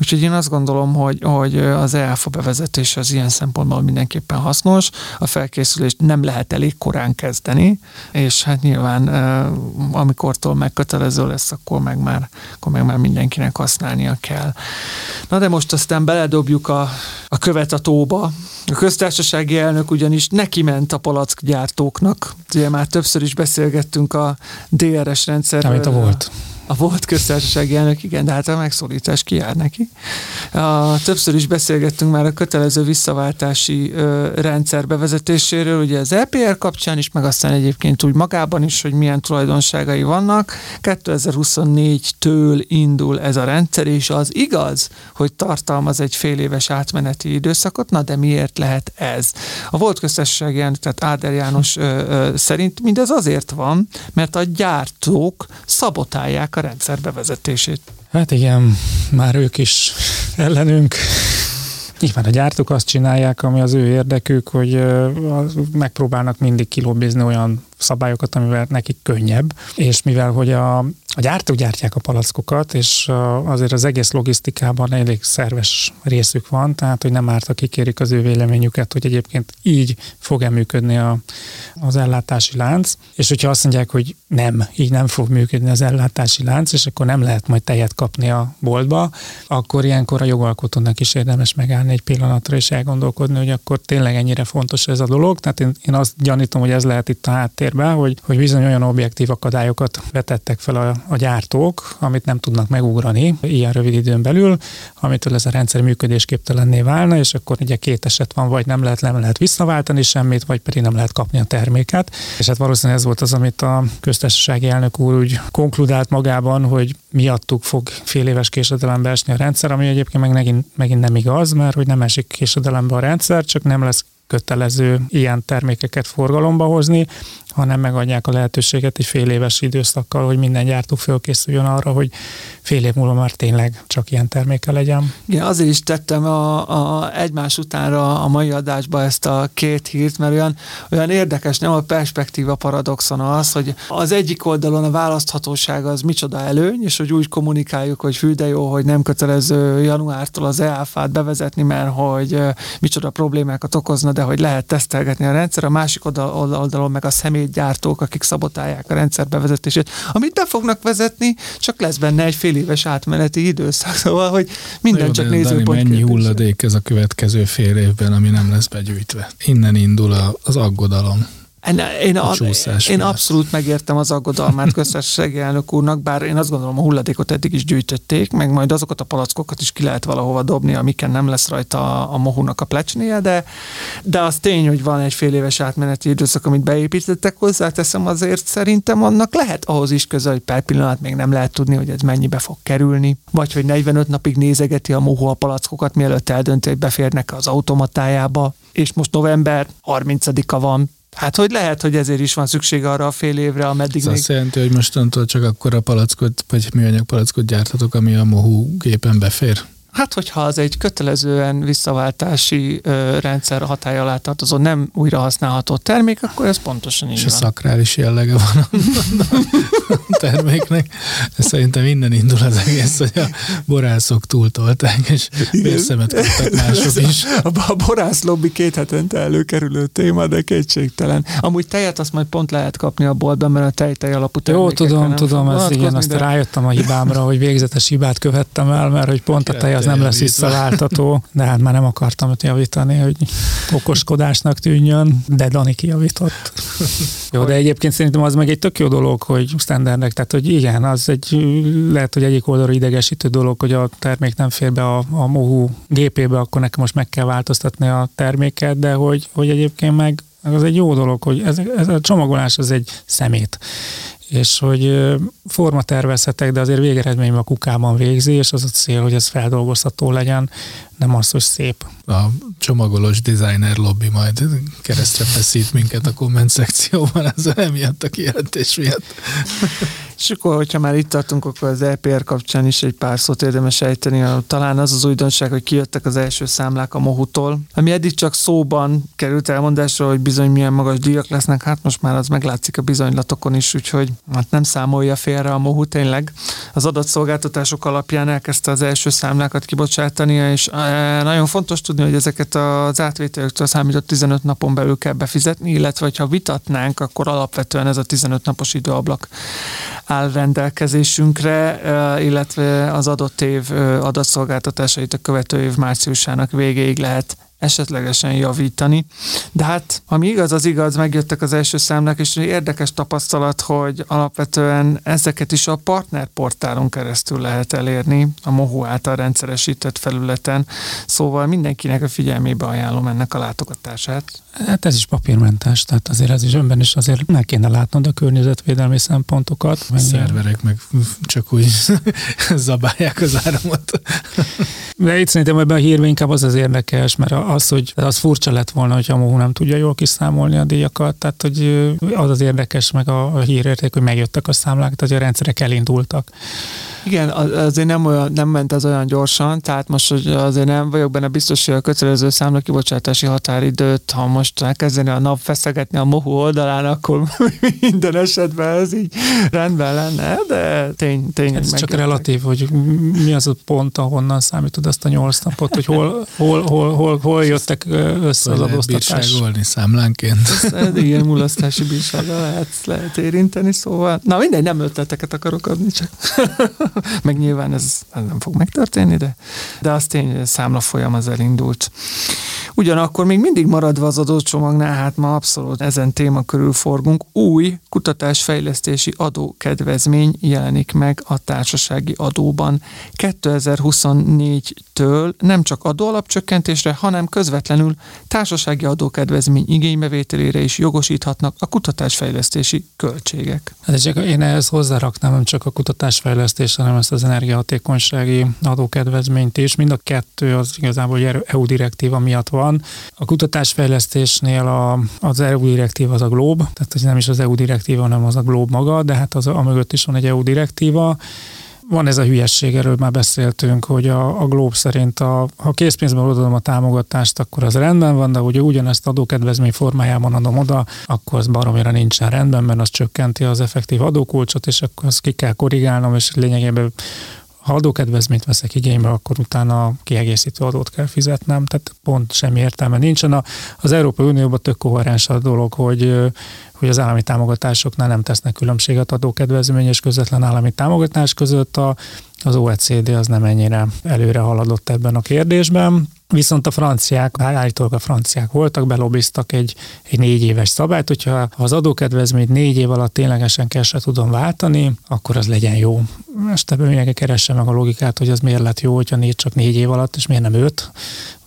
Úgyhogy én azt gondolom, hogy, hogy az EAFA bevezetés az ilyen szempontból mindenképpen hasznos. A felkészülést nem lehet elég korán kezdeni, és hát nyilván amikor kortól megkötelező lesz, akkor meg már, akkor meg már mindenkinek használnia kell. Na de most aztán beledobjuk a, a követ a tóba. A köztársasági elnök ugyanis neki ment a palackgyártóknak. Ugye már többször is beszélgettünk a DRS rendszerről. Amit a volt a volt köztársasági elnök, igen, de hát a megszólítás kijár neki. A, többször is beszélgettünk már a kötelező visszaváltási ö, rendszer bevezetéséről, ugye az EPR kapcsán is, meg aztán egyébként úgy magában is, hogy milyen tulajdonságai vannak. 2024-től indul ez a rendszer, és az igaz, hogy tartalmaz egy fél éves átmeneti időszakot, na de miért lehet ez? A volt köztársasági elnök, tehát Áder János ö, ö, szerint mindez azért van, mert a gyártók szabotálják a rendszer bevezetését. Hát igen, már ők is ellenünk Nyilván a gyártók azt csinálják, ami az ő érdekük, hogy megpróbálnak mindig kilobbizni olyan szabályokat, amivel nekik könnyebb, és mivel hogy a, a gyártók gyártják a palackokat, és azért az egész logisztikában elég szerves részük van, tehát hogy nem árt, ha kikérik az ő véleményüket, hogy egyébként így fog-e működni a, az ellátási lánc, és hogyha azt mondják, hogy nem, így nem fog működni az ellátási lánc, és akkor nem lehet majd tejet kapni a boltba, akkor ilyenkor a jogalkotónak is érdemes megállni egy pillanatra és elgondolkodni, hogy akkor tényleg ennyire fontos ez a dolog. Tehát én, én azt gyanítom, hogy ez lehet itt a háttérben, hogy, hogy bizony olyan objektív akadályokat vetettek fel a, a gyártók, amit nem tudnak megugrani ilyen rövid időn belül, amitől ez a rendszer működésképtelenné válna, és akkor ugye két eset van, vagy nem lehet, nem lehet visszaváltani semmit, vagy pedig nem lehet kapni a terméket. És hát valószínűleg ez volt az, amit a köztársasági elnök úr úgy konkludált magában, hogy miattuk fog fél éves késedelembe esni a rendszer, ami egyébként meg megint, megint nem igaz, mert hogy nem esik késedelembe a rendszer, csak nem lesz kötelező ilyen termékeket forgalomba hozni, hanem megadják a lehetőséget egy fél éves időszakkal, hogy minden gyártó fölkészüljön arra, hogy fél év múlva már tényleg csak ilyen terméke legyen. Igen, azért is tettem a, a egymás utánra a mai adásba ezt a két hírt, mert olyan, olyan érdekes, nem a perspektíva paradoxon az, hogy az egyik oldalon a választhatóság az micsoda előny, és hogy úgy kommunikáljuk, hogy fű, de jó, hogy nem kötelező januártól az EAFA-t bevezetni, mert hogy micsoda problémákat okozna, de hogy lehet tesztelgetni a rendszer, a másik oldalon meg a személy gyártók, akik szabotálják a rendszer bevezetését, amit be fognak vezetni, csak lesz benne egy fél éves átmeneti időszak. Szóval, hogy minden jó, csak nézőpont Mennyi hulladék ez a következő fél évben, ami nem lesz begyűjtve? Innen indul az aggodalom. Én, én, a, én abszolút megértem az aggodalmát köztársasági elnök úrnak, bár én azt gondolom, a hulladékot eddig is gyűjtötték, meg majd azokat a palackokat is ki lehet valahova dobni, amiken nem lesz rajta a, a mohúnak a plecsnéje, de, de az tény, hogy van egy fél éves átmeneti időszak, amit beépítettek hozzá, teszem azért szerintem annak lehet ahhoz is köze, hogy per pillanat még nem lehet tudni, hogy ez mennyibe fog kerülni, vagy hogy 45 napig nézegeti a mohó a palackokat, mielőtt eldönti, hogy beférnek az automatájába, és most november 30-a van, Hát, hogy lehet, hogy ezért is van szükség arra a fél évre, ameddig Ez még... azt jelenti, hogy mostantól csak akkor a palackot, vagy műanyag palackot gyárthatok, ami a mohú gépen befér? Hát, hogyha az egy kötelezően visszaváltási ö, rendszer hatája alá tartozó, nem újra használható termék, akkor ez pontosan így És van. a szakrális jellege van a terméknek. Szerintem innen indul az egész, hogy a borászok túltolták, és vérszemet kaptak mások is. A borász lobby két hetente előkerülő téma, de kétségtelen. Amúgy tejet azt majd pont lehet kapni a boltban, mert a tej, tej alapú Jó, tudom, tudom, ez igen, azt rájöttem a hibámra, hogy végzetes hibát követtem el, mert hogy pont a tej az nem lesz visszaváltató, de hát már nem akartam őt javítani, hogy okoskodásnak tűnjön, de Dani kijavított. Jó, de egyébként szerintem az meg egy tök jó dolog, hogy standardek, tehát hogy igen, az egy lehet, hogy egyik oldalra idegesítő dolog, hogy a termék nem fér be a, a mohú gépébe, akkor nekem most meg kell változtatni a terméket, de hogy, hogy egyébként meg az egy jó dolog, hogy ez, ez a csomagolás az egy szemét és hogy forma tervezhetek, de azért végeredményben a kukában végzi, és az a cél, hogy ez feldolgozható legyen, nem az, hogy szép. A csomagolós designer lobby majd keresztre feszít minket a komment szekcióban, ez emiatt a kijelentés miatt. És akkor, hogyha már itt tartunk, akkor az EPR kapcsán is egy pár szót érdemes ejteni. Talán az az újdonság, hogy kijöttek az első számlák a Mohutól, ami eddig csak szóban került elmondásra, hogy bizony milyen magas díjak lesznek, hát most már az meglátszik a bizonylatokon is, úgyhogy hát nem számolja félre a Mohu tényleg. Az adatszolgáltatások alapján elkezdte az első számlákat kibocsátani, és e, nagyon fontos tudni, hogy ezeket az átvételőktől számított 15 napon belül kell befizetni, illetve ha vitatnánk, akkor alapvetően ez a 15 napos időablak áll rendelkezésünkre, illetve az adott év adatszolgáltatásait a követő év márciusának végéig lehet esetlegesen javítani. De hát, ami igaz, az igaz, megjöttek az első számlák, és érdekes tapasztalat, hogy alapvetően ezeket is a partnerportálon keresztül lehet elérni, a Mohu által rendszeresített felületen, szóval mindenkinek a figyelmébe ajánlom ennek a látogatását. Hát ez is papírmentes, tehát azért ez is önben is azért meg kéne látnod a környezetvédelmi szempontokat. A szerverek meg csak úgy zabálják az áramot. De itt szerintem ebben a hírben inkább az az érdekes, mert az, hogy az furcsa lett volna, hogy a MOHU nem tudja jól kiszámolni a díjakat, tehát hogy az az érdekes, meg a, a hírérték, hogy megjöttek a számlák, tehát hogy a rendszerek elindultak. Igen, azért nem, olyan, nem ment ez olyan gyorsan, tehát most azért nem vagyok benne biztos, hogy a kötelező számla kibocsátási határidőt, ha most elkezdeni a nap feszegetni a mohu oldalán, akkor minden esetben ez így rendben lenne, de tény, tény Ez csak relatív, hogy mi az a pont, ahonnan számítod azt a nyolc napot, hogy hol, hol, hol, hol, hol jöttek össze az adóztatás. Lehet számlánként. Ez, igen, mulasztási bírsága lehet, lehet érinteni, szóval, na mindegy, nem ötleteket akarok adni, csak meg nyilván ez, ez nem fog megtörténni, de, de az tény, számla folyam az elindult. Ugyanakkor még mindig maradva az adócsomagnál, hát ma abszolút ezen téma körül forgunk, új kutatásfejlesztési adókedvezmény jelenik meg a társasági adóban. 2024-től nem csak adóalapcsökkentésre, hanem közvetlenül társasági adókedvezmény igénybevételére is jogosíthatnak a kutatásfejlesztési költségek. Hát csak én ehhez hozzáraknám nem csak a kutatásfejlesztés, hanem ezt az energiahatékonysági adókedvezményt is. Mind a kettő az igazából EU direktíva miatt van. A kutatásfejlesztésnél a, az EU direktíva az a GLOB, tehát ez nem is az EU direktíva, hanem az a GLOB maga, de hát az, a mögött is van egy EU direktíva, van ez a hülyesség, erről már beszéltünk, hogy a, a Globe szerint, a, ha készpénzben adom a támogatást, akkor az rendben van, de hogy ugyanezt adókedvezmény formájában adom oda, akkor az baromira nincsen rendben, mert az csökkenti az effektív adókulcsot, és akkor azt ki kell korrigálnom, és lényegében ha adókedvezményt veszek igénybe, akkor utána kiegészítő adót kell fizetnem, tehát pont semmi értelme nincsen. Az Európai Unióban tök koherens a dolog, hogy, hogy az állami támogatásoknál nem tesznek különbséget adókedvezmény és közvetlen állami támogatás között. A, az OECD az nem ennyire előre haladott ebben a kérdésben. Viszont a franciák, állítólag a franciák voltak, belobiztak egy, egy négy éves szabályt, hogyha az adókedvezményt négy év alatt ténylegesen se tudom váltani, akkor az legyen jó. Most ebben mindenki keresse meg a logikát, hogy az miért lett jó, hogyha négy, csak négy év alatt, és miért nem öt,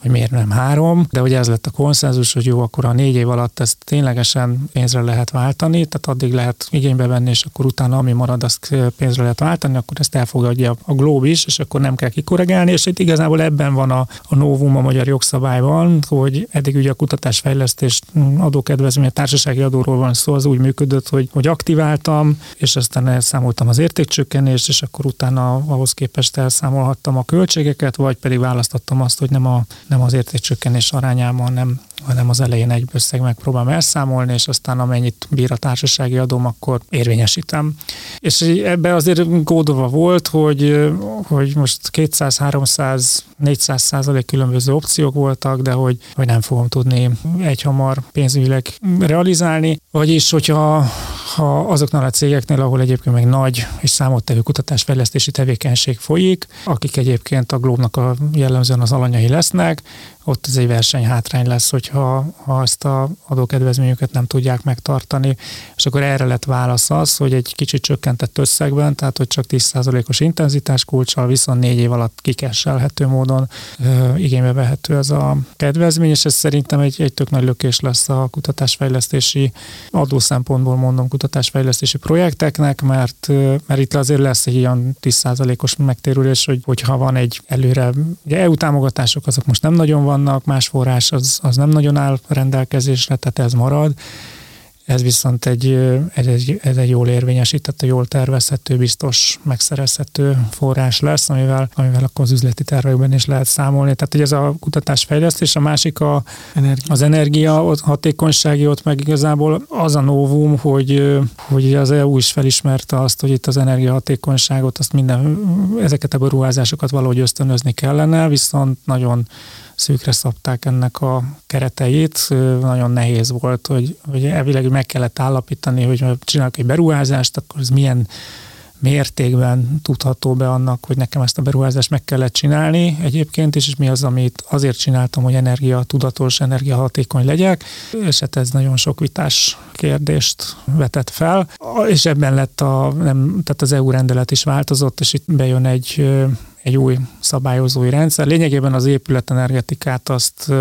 vagy miért nem három, de hogy ez lett a konszenzus, hogy jó, akkor a négy év alatt ezt ténylegesen pénzre lehet váltani, tehát addig lehet igénybe venni, és akkor utána ami marad, azt pénzre lehet váltani, akkor ezt elfogadja a Globe is, és akkor nem kell kikorrigálni, és itt igazából ebben van a, a novum a magyar jogszabályban, hogy eddig ugye a kutatásfejlesztés adókedvezmény, a társasági adóról van szó, az úgy működött, hogy, hogy aktiváltam, és aztán elszámoltam az értékcsökkenést, és akkor utána ahhoz képest elszámolhattam a költségeket, vagy pedig választottam azt, hogy nem a nem az értékcsökkenés arányában, hanem, hanem az elején egy összeg megpróbálom elszámolni, és aztán amennyit bír a társasági adóm, akkor érvényesítem. És ebbe azért kódolva volt, hogy, hogy most 200, 300, 400 százalék különböző opciók voltak, de hogy, hogy nem fogom tudni egyhamar pénzügyileg realizálni. Vagyis, hogyha ha azoknál a cégeknél, ahol egyébként meg nagy és számottevő kutatásfejlesztési tevékenység folyik, akik egyébként a Globnak a jellemzően az alanyai lesznek, ott ez egy versenyhátrány lesz, hogyha ha ezt a adókedvezményüket nem tudják megtartani. És akkor erre lett válasz az, hogy egy kicsit csökkentett összegben, tehát hogy csak 10%-os intenzitás kulcsal, viszont négy év alatt kikesselhető módon ö, igénybe vehető ez a kedvezmény, és ez szerintem egy, egy tök nagy lökés lesz a kutatásfejlesztési adó szempontból mondom kutatásfejlesztési projekteknek, mert, mert itt azért lesz egy ilyen 10%-os megtérülés, hogy, hogyha van egy előre, ugye EU támogatások azok most nem nagyon van, vannak, más forrás az, az nem nagyon áll rendelkezésre, tehát ez marad. Ez viszont egy, ez egy, ez egy jól érvényesített, jól tervezhető, biztos megszerezhető forrás lesz, amivel, amivel akkor az üzleti tervekben is lehet számolni. Tehát, hogy ez a kutatás fejlesztés, a másik a, energia. az energia hatékonysági, ott meg igazából az a novum, hogy, hogy az EU is felismerte azt, hogy itt az energiahatékonyságot, azt minden, ezeket a beruházásokat valahogy ösztönözni kellene, viszont nagyon szűkre szabták ennek a kereteit. Nagyon nehéz volt, hogy, hogy elvileg meg kellett állapítani, hogy csinálok egy beruházást, akkor ez milyen mértékben tudható be annak, hogy nekem ezt a beruházást meg kellett csinálni egyébként is, és mi az, amit azért csináltam, hogy energia tudatos, energiahatékony legyek, és hát ez nagyon sok vitás kérdést vetett fel, és ebben lett a, nem, tehát az EU rendelet is változott, és itt bejön egy egy új szabályozói rendszer. Lényegében az épületenergetikát azt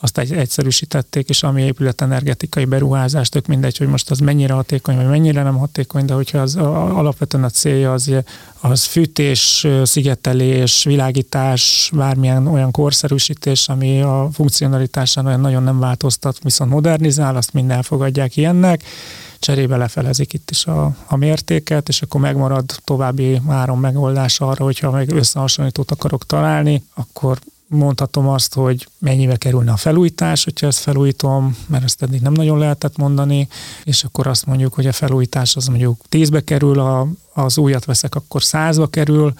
azt egy, egyszerűsítették, és ami épületenergetikai beruházást, tök mindegy, hogy most az mennyire hatékony, vagy mennyire nem hatékony, de hogyha az alapvetően a célja az, az fűtés, szigetelés, világítás, bármilyen olyan korszerűsítés, ami a funkcionalitásán olyan nagyon nem változtat, viszont modernizál, azt mind elfogadják ilyennek, cserébe lefelezik itt is a, a mértéket, és akkor megmarad további három megoldás arra, hogyha meg összehasonlítót akarok találni, akkor mondhatom azt, hogy mennyibe kerülne a felújítás, hogyha ezt felújítom, mert ezt eddig nem nagyon lehetett mondani, és akkor azt mondjuk, hogy a felújítás az mondjuk 10-be kerül, a, az újat veszek, akkor 100-ba kerül,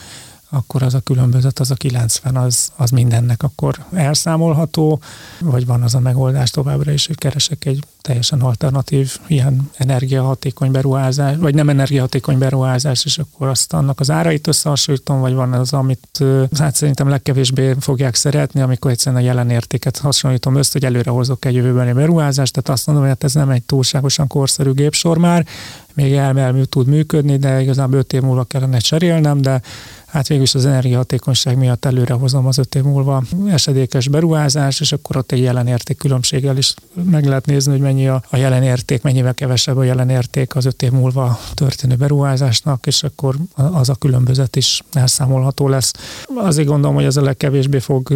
akkor az a különbözet, az a 90, az, az mindennek akkor elszámolható, vagy van az a megoldás továbbra is, hogy keresek egy teljesen alternatív, ilyen energiahatékony beruházás, vagy nem energiahatékony beruházás, és akkor azt annak az árait összehasonlítom, vagy van az, amit hát szerintem legkevésbé fogják szeretni, amikor egyszerűen a jelen értéket hasonlítom össze, hogy előre hozok egy jövőbeni beruházást, tehát azt mondom, hogy hát ez nem egy túlságosan korszerű gépsor már, még elmelmű tud működni, de igazából 5 év múlva kellene cserélnem, de hát végülis az energiahatékonyság miatt előre hozom az öt év múlva esedékes beruházás, és akkor ott egy jelenérték különbséggel is meg lehet nézni, hogy mennyi a, a jelenérték, mennyivel kevesebb a jelenérték az öt év múlva történő beruházásnak, és akkor az a különbözet is elszámolható lesz. Azért gondolom, hogy ez a legkevésbé fog,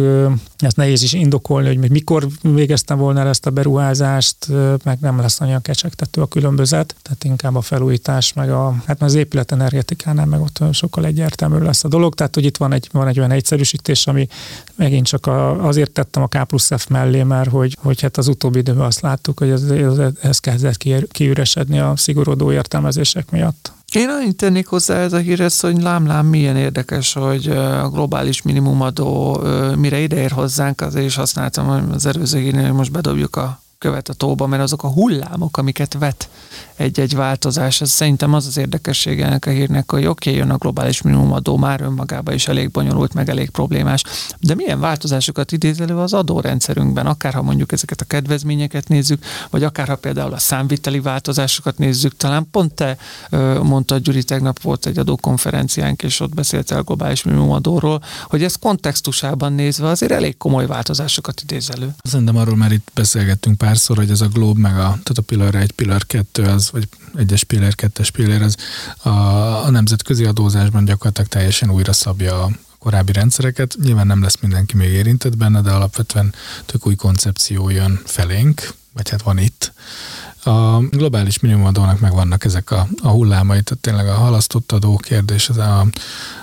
ezt nehéz is indokolni, hogy mikor végeztem volna el ezt a beruházást, meg nem lesz olyan kecsegtető a különbözet, tehát inkább a felújítás, meg a, hát az épület energetikánál meg ott sokkal egyértelműbb lesz a dolog, tehát hogy itt van egy, van egy olyan egyszerűsítés, ami megint csak a, azért tettem a K plusz F mellé, mert hogy, hogy hát az utóbbi időben azt láttuk, hogy ez, ez, ez kezdett kiüresedni a szigorodó értelmezések miatt. Én annyit tennék hozzá ez a hírhez, hogy lám-lám milyen érdekes, hogy a globális minimumadó mire ideér hozzánk, azért is használtam az előző hírnél, hogy most bedobjuk a követ a tóba, mert azok a hullámok, amiket vet egy-egy változás, ez szerintem az az érdekessége ennek a hírnek, hogy oké, okay, jön a globális minimumadó, már önmagában is elég bonyolult, meg elég problémás, de milyen változásokat idéz elő az adórendszerünkben, akár ha mondjuk ezeket a kedvezményeket nézzük, vagy akár ha például a számviteli változásokat nézzük, talán pont te mondta Gyuri, tegnap volt egy adókonferenciánk, és ott beszéltél a globális minimumadóról, hogy ez kontextusában nézve azért elég komoly változásokat idéz elő. Szerintem arról már itt beszélgettünk pár párszor, hogy ez a Globe meg a, tehát a Pillar 1, Pillar 2, az, vagy egyes pillér, kettes pillér, az a, a nemzetközi adózásban gyakorlatilag teljesen újra szabja a korábbi rendszereket. Nyilván nem lesz mindenki még érintett benne, de alapvetően tök új koncepció jön felénk, vagy hát van itt, a globális minimumadónak meg vannak ezek a, a hullámai, tehát tényleg a halasztott adó kérdés, az a,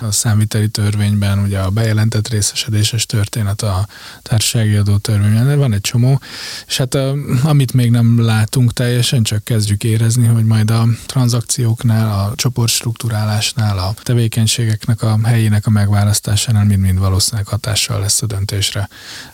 a számviteli törvényben, ugye a bejelentett részesedéses történet a társasági adó törvényben, van egy csomó, és hát a, amit még nem látunk teljesen, csak kezdjük érezni, hogy majd a tranzakcióknál, a csoportstruktúrálásnál, a tevékenységeknek a helyének a megválasztásánál mind-mind valószínűleg hatással lesz a döntésre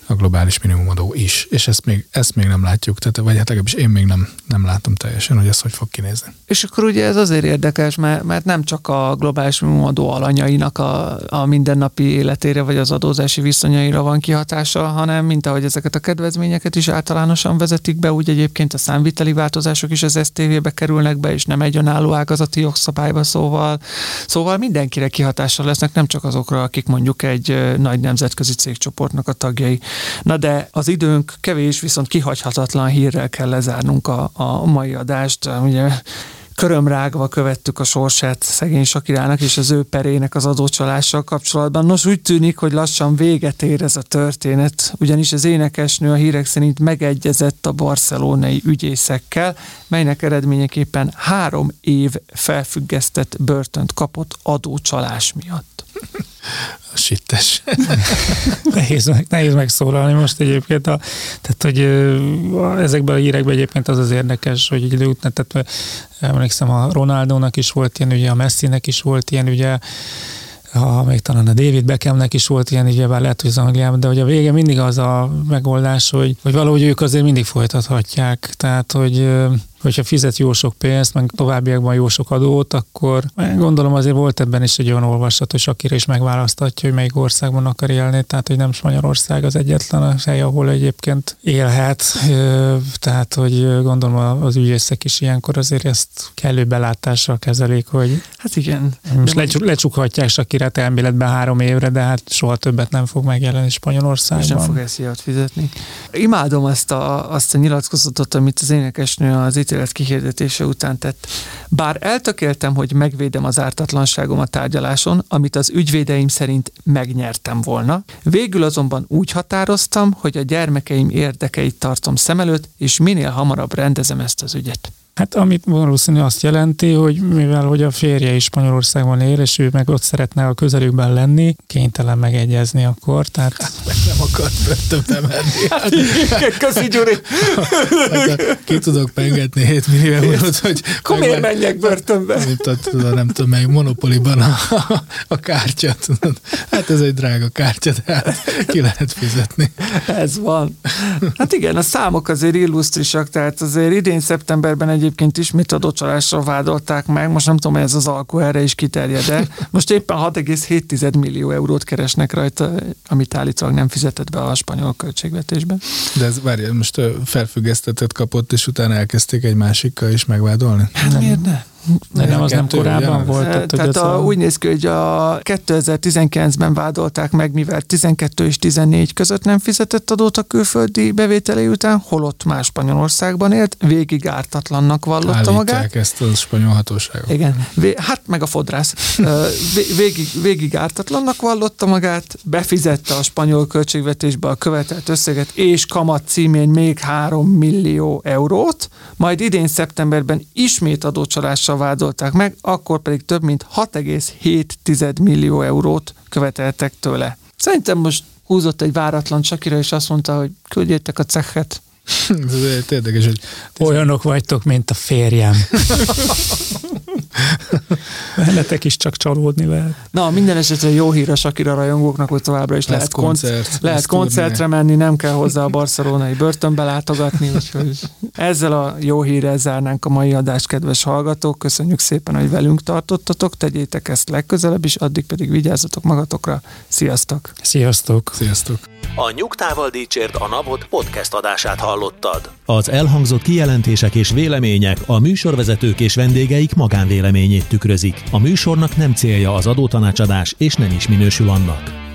a globális minimumadó is, és ezt még, ezt még nem látjuk, tehát, vagy hát legalábbis én még nem, nem látom teljesen, hogy ez hogy fog kinézni. És akkor ugye ez azért érdekes, mert, mert nem csak a globális minimumadó alanyainak a, a mindennapi életére, vagy az adózási viszonyaira van kihatása, hanem mint ahogy ezeket a kedvezményeket is általánosan vezetik be, úgy egyébként a számviteli változások is az STV-be kerülnek be, és nem egy önálló ágazati jogszabályba, szóval, szóval mindenkire kihatással lesznek, nem csak azokra, akik mondjuk egy nagy nemzetközi cégcsoportnak a tagjai. Na de az időnk kevés, viszont kihagyhatatlan hírrel kell lezárnunk a, a mai adást. Ugye körömrágva követtük a sorsát szegény Sakirának és az ő perének az adócsalással kapcsolatban. Nos, úgy tűnik, hogy lassan véget ér ez a történet, ugyanis az énekesnő a hírek szerint megegyezett a barcelonai ügyészekkel, melynek eredményeképpen három év felfüggesztett börtönt kapott adócsalás miatt. A sittes. nehéz, meg, nehéz megszólalni most egyébként. A, tehát, hogy ezekben a hírekben egyébként az az érdekes, hogy egy idő után, tehát emlékszem, a Ronaldónak is volt ilyen ugye, a Messinek is volt ilyen ugye, ha még talán a David Beckhamnek is volt ilyen, ugye bár lehet, hogy az Angliában, de hogy a vége mindig az a megoldás, hogy, hogy valahogy ők azért mindig folytathatják. Tehát, hogy hogyha fizet jó sok pénzt, meg továbbiakban jó sok adót, akkor gondolom azért volt ebben is egy olyan olvasat, hogy Sakira is megválasztatja, hogy melyik országban akar élni, tehát hogy nem Spanyolország az egyetlen hely, ahol egyébként élhet, tehát hogy gondolom az ügyészek is ilyenkor azért ezt kellő belátással kezelik, hogy hát igen. Most lecsuk, lecsukhatják Sakirát elméletben három évre, de hát soha többet nem fog megjelenni Spanyolországban. És nem fog ezt fizetni. Imádom azt a, azt a nyilatkozatot, amit az énekesnő az ítélet kihirdetése után tett. Bár eltökéltem, hogy megvédem az ártatlanságom a tárgyaláson, amit az ügyvédeim szerint megnyertem volna, végül azonban úgy határoztam, hogy a gyermekeim érdekeit tartom szem előtt, és minél hamarabb rendezem ezt az ügyet. Hát amit valószínű azt jelenti, hogy mivel hogy a férje is Spanyolországban él, és ő meg ott szeretne a közelükben lenni, kénytelen megegyezni akkor, tehát... Hát meg nem akart börtönbe menni. Hát, Köszi, Gyuri! Hát, ki tudok pengetni 7 millió eurót, hogy... Akkor miért menjek börtönbe? Tudom, nem tudom, meg monopoliban a, a, kártya, tudod. Hát ez egy drága kártya, tehát ki lehet fizetni. Ez van. Hát igen, a számok azért illusztrisak, tehát azért idén szeptemberben egy egyébként ismét adócsalásra vádolták meg, most nem tudom, hogy ez az alkó erre is kiterjed de most éppen 6,7 millió eurót keresnek rajta, amit állítólag nem fizetett be a spanyol költségvetésben. De ez várja, most felfüggesztetett kapott, és utána elkezdték egy másikkal is megváltani? Hát miért ne? De nem, az nem korábban volt. Tehát, tehát a, a... úgy néz ki, hogy a 2019-ben vádolták meg, mivel 12 és 14 között nem fizetett adót a külföldi bevételei után, holott más Spanyolországban élt, végig ártatlannak vallotta Állítják magát. ezt a spanyol hatóságok. Igen, vé, hát meg a fodrász. végig, végig ártatlannak vallotta magát, befizette a spanyol költségvetésbe a követelt összeget, és kamat címén még 3 millió eurót, majd idén szeptemberben ismét adócsalással vádolták meg, akkor pedig több mint 6,7 millió eurót követeltek tőle. Szerintem most húzott egy váratlan Csakira, és azt mondta, hogy küldjétek a cechet. Ez érdekes, hogy... Olyanok vagytok, mint a férjem. Veletek is csak csalódni lehet. Na, minden esetre jó hír a Sakira rajongóknak, hogy továbbra is lesz lehet, koncert, konc- lehet koncertre menni, nem kell hozzá a barcelonai börtönbe látogatni, úgyhogy ezzel a jó hírrel zárnánk a mai adást, kedves hallgatók. Köszönjük szépen, hogy velünk tartottatok, tegyétek ezt legközelebb is, addig pedig vigyázzatok magatokra. Sziasztok! Sziasztok! Sziasztok! A Nyugtával Dícsért a Napot podcast adását hallottad. Az elhangzott kijelentések és vélemények a műsorvezetők és vendégeik magánvéleményét tükrözik. A műsornak nem célja az adótanácsadás, és nem is minősül annak.